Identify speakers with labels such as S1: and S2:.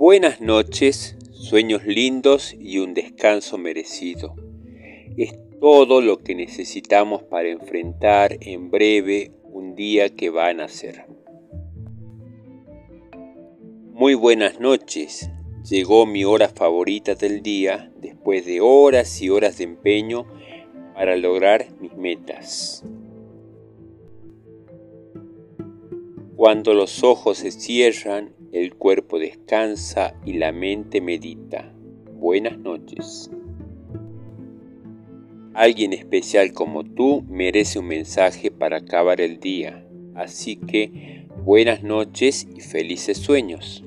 S1: Buenas noches, sueños lindos y un descanso merecido. Es todo lo que necesitamos para enfrentar en breve un día que va a nacer. Muy buenas noches. Llegó mi hora favorita del día después de horas y horas de empeño para lograr mis metas. Cuando los ojos se cierran, el cuerpo descansa y la mente medita. Buenas noches. Alguien especial como tú merece un mensaje para acabar el día, así que buenas noches y felices sueños.